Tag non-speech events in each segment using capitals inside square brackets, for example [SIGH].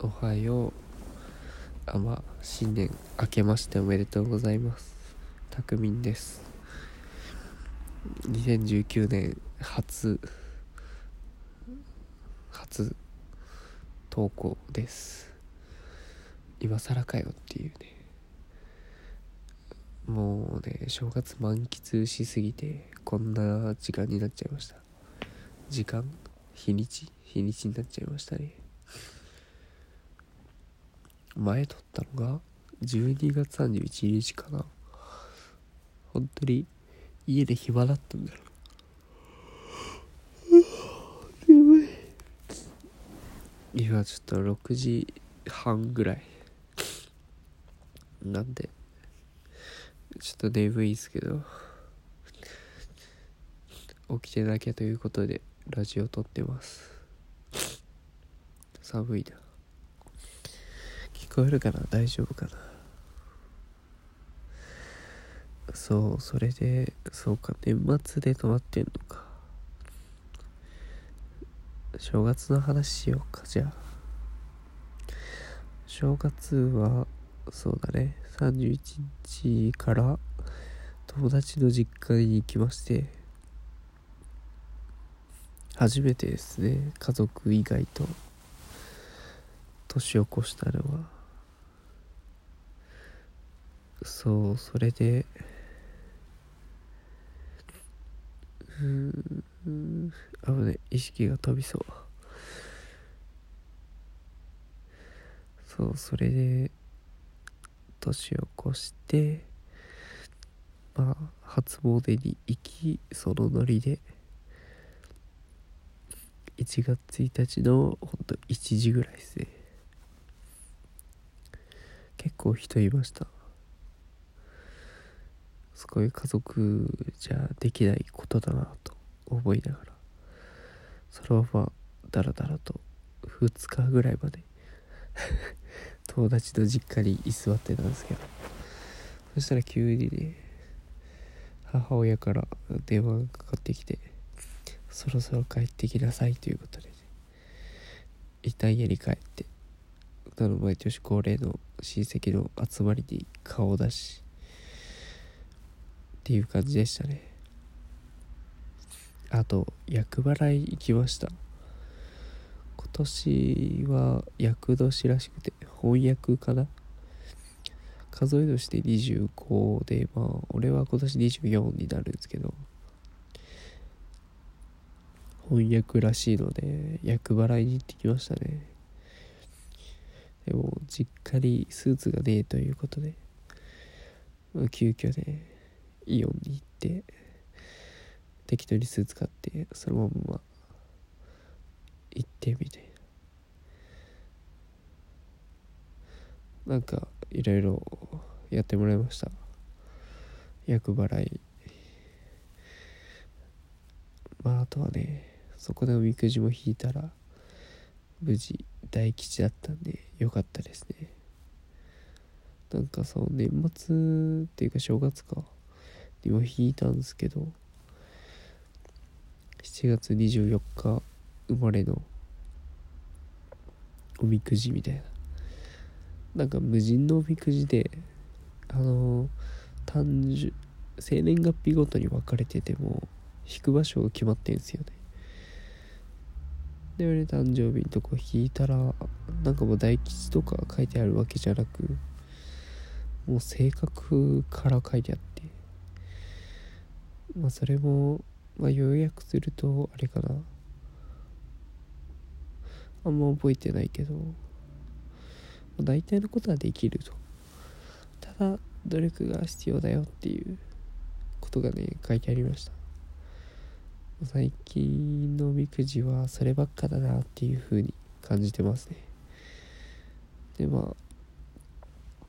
おはよう。あま新年明けましておめでとうございます。たくみんです。2019年初初投稿です。今更かよっていうね。もうね正月満喫しすぎてこんな時間になっちゃいました。時間？日にち？日にちになっちゃいましたね。前撮ったのが12月31日かな。本当に家で暇だったんだろ眠い。今ちょっと6時半ぐらい。なんでちょっと眠いですけど。起きてなきゃということでラジオ撮ってます。寒いな。聞こえるかな？大丈夫かな？そうそれでそうか。年末で止まってんのか。正月の話しようかじゃあ。正月はそうだね。31日から友達の実家に行きまして初めてですね。家族以外と年を越したのは。そうそれで。うん。危ね意識が飛びそう。そうそれで。年を越して。まあ初詣に行きそのノリで。1月1日のほんと1時ぐらいですね。結構人いました。すごい家族じゃできないことだなと思いながらそのままダラダラと2日ぐらいまで [LAUGHS] 友達の実家に居座ってたんですけどそしたら急にね母親から電話がかかってきてそろそろ帰ってきなさいということでね一旦家に帰ってあの毎年恒例の親戚の集まりに顔を出しっていう感じでしたね。あと厄払い行きました。今年は厄年らしくて翻訳かな。数え年で25でまあ俺は今年24になるんですけど翻訳らしいので厄払いに行ってきましたね。でも実家にスーツがねえということで急遽ねイオンに行って適当にスーツ買ってそのまま行ってみて。なんかいろいろやってもらいました。厄払い。まああとはねそこでおみくじも引いたら無事大吉だったんでよかったですね。なんかそう年末っていうか正月か。にも引いたんですけど7月24日生まれのおみくじみたいな。なんか無人のおみくじであの誕生生年月日ごとに分かれてても引く場所が決まってんですよね。で俺誕生日のとこ引いたらなんかもう大吉とか書いてあるわけじゃなくもう性格から書いてあってまあそれもまあ要約するとあれかな。あんま覚えてないけど、まあ、大体のことはできるとただ努力が必要だよっていう。ことがね書いてありました。最近のおみくじはそればっかだなっていう風に感じてますね。でまあ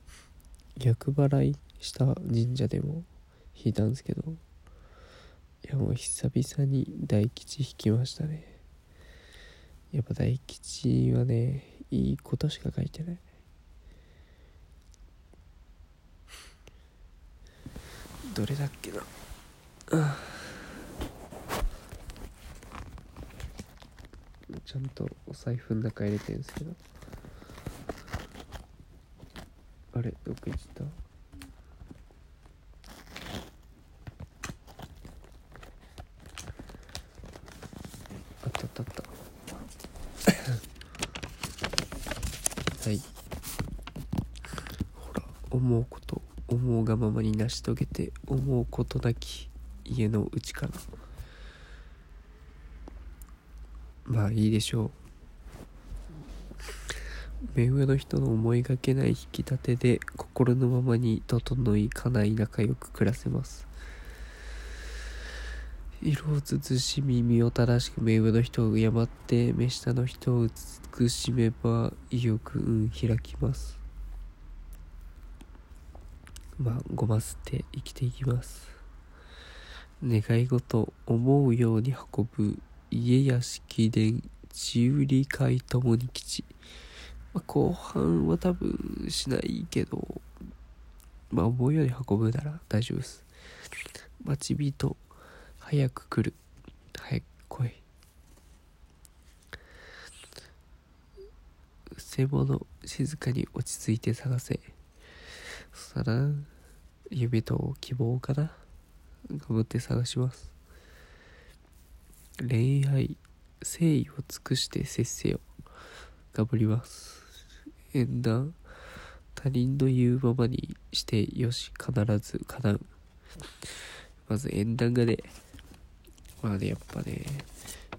逆払いした神社でも引いたんですけど。いやもう久々に大吉引きましたね。やっぱ大吉はねいいことしか書いてない。どれだっけな。あちゃんとお財布の中入れてるんですけど。あれどっか行ったあったあったあったはい。ほら思うこと思うがままに成し遂げて思うことなき家の内から。まあいいでしょう。目上の人の思いがけない引き立てで心のままに整いかない仲良く暮らせます。色を慎み身を正しく目上の人を敬って目下の人を慈しめば意欲運開きます。まあごますって生きていきます。願い事思うように運ぶ家屋敷殿地売り買いともに吉。まあ、後半は多分しないけど、まあ、思うように運ぶなら大丈夫です。待ち人、早く来る。早く来い。せ物、静かに落ち着いて探せ。そしたら、夢と希望かな。頑張って探します。恋愛、誠意を尽くして接せよ。頑張ります。縁談他人の言うままにしてよし必ず叶うまず縁談がねまあねやっぱね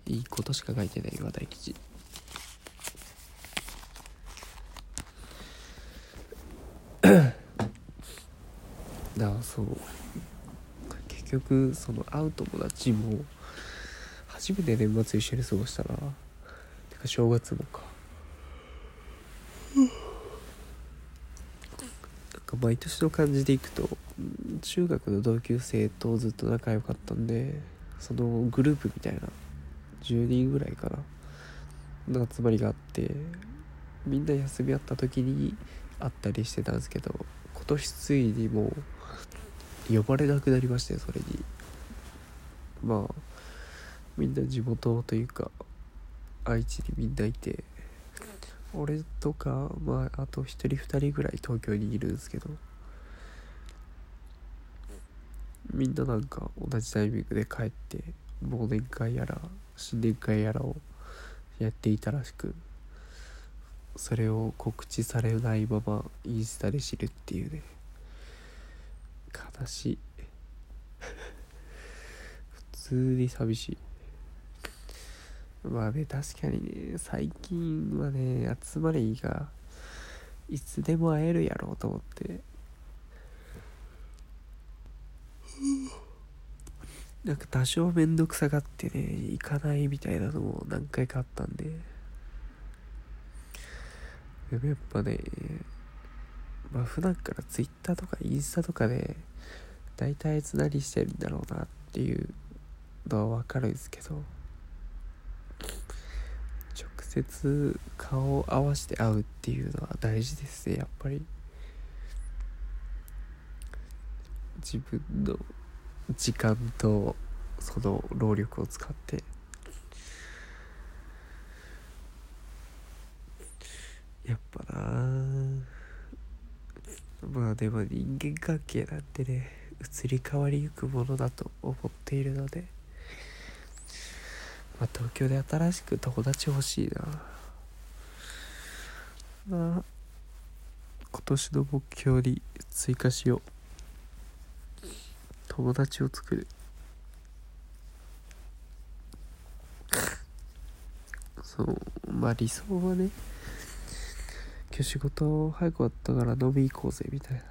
いいことしか書いてないわ大吉。[COUGHS] だからそう。結局その会う友達も初めて年末一緒に過ごしたな。てか正月もか。なんか毎年の感じでいくと中学の同級生とずっと仲良かったんで。そのグループみたいな10人ぐらいかなの集まりがあってみんな休みあった時に会ったりしてたんですけど今年ついにもう呼ばれなくなりましてそれに。まあみんな地元というか愛知にみんないて俺とかまああと1人2人ぐらい東京にいるんですけどみんななんか同じタイミングで帰って忘年会やら新年会やらをやっていたらしくそれを告知されないままインスタで知るっていうね。悲しい。普通に寂しい。まあね、確かにね、最近はね、集まりが、いつでも会えるやろうと思って。なんか多少めんどくさがってね、行かないみたいなのも何回かあったんで。でもやっぱね、まあ普段から Twitter とかインスタとかで、大体あいつ何してるんだろうなっていうのはわかるんですけど、直接顔を合わせて会うっていうのは大事ですねやっぱり自分の時間とその労力を使って。やっぱな。まあでも人間関係なんてね移り変わりゆくものだと思っているので。まあ、東京で新しく友達欲しいな。まあ今年の目標に追加しよう。友達を作る。そうまあ理想はね今日仕事早く終わったから飲み行こうぜみたいな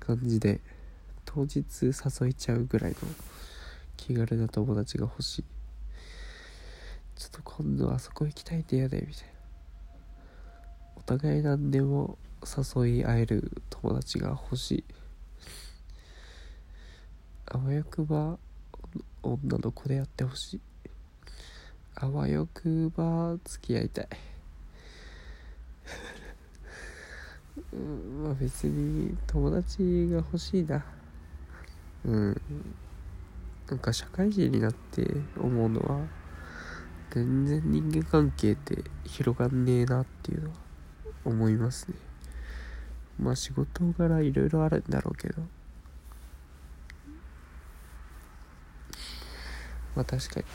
感じで当日誘いちゃうぐらいの気軽な友達が欲しい。ちょっと今度あそこ行きたいって嫌だよみたいな。お互い何でも誘い合える友達が欲しい。あわよくば女の子でやってほしい。あわよくば付き合いたい。[LAUGHS] うん、まあ別に友達が欲しいな。うん。なんか社会人になって思うのは全然人間関係って広がんねえなっていうのは思いますね。まあ仕事柄いろいろあるんだろうけど。まあ確かに。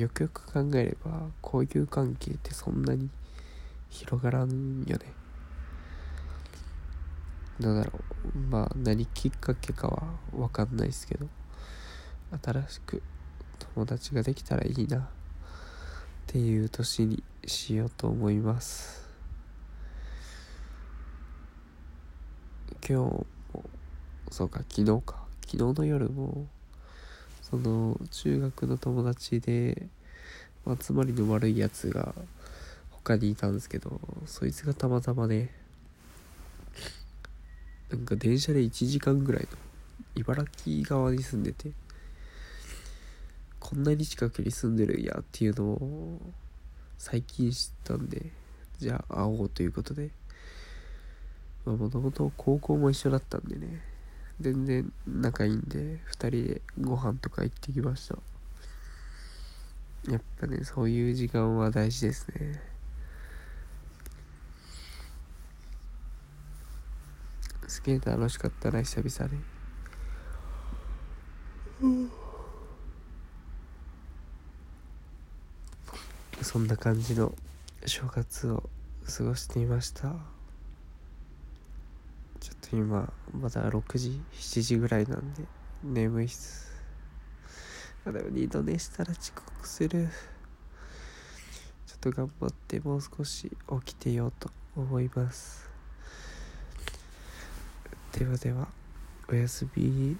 よくよく考えれば交友関係ってそんなに広がらんよね。どうだろう。まあ何きっかけかは分かんないですけど。新しく友達ができたらいいな。っていう年にしようと思います。今日もそうか昨日か。昨日の夜もその中学の友達で集まりの悪いやつが他にいたんですけどそいつがたまたまねなんか電車で1時間ぐらいの茨城側に住んでてこんなに近くに住んでるんやっていうのを最近知ったんでじゃあ会おうということでまあもともと高校も一緒だったんでね全然仲いいんで2人でご飯とか行ってきました。やっぱねそういう時間は大事ですね。すげえ楽しかったな久々に。そんな感じの正月を過ごしていました。と今まだ6時7時ぐらいなんで眠いっす。あでも二度寝したら遅刻する。ちょっと頑張ってもう少し起きてようと思います。ではではおやすみ。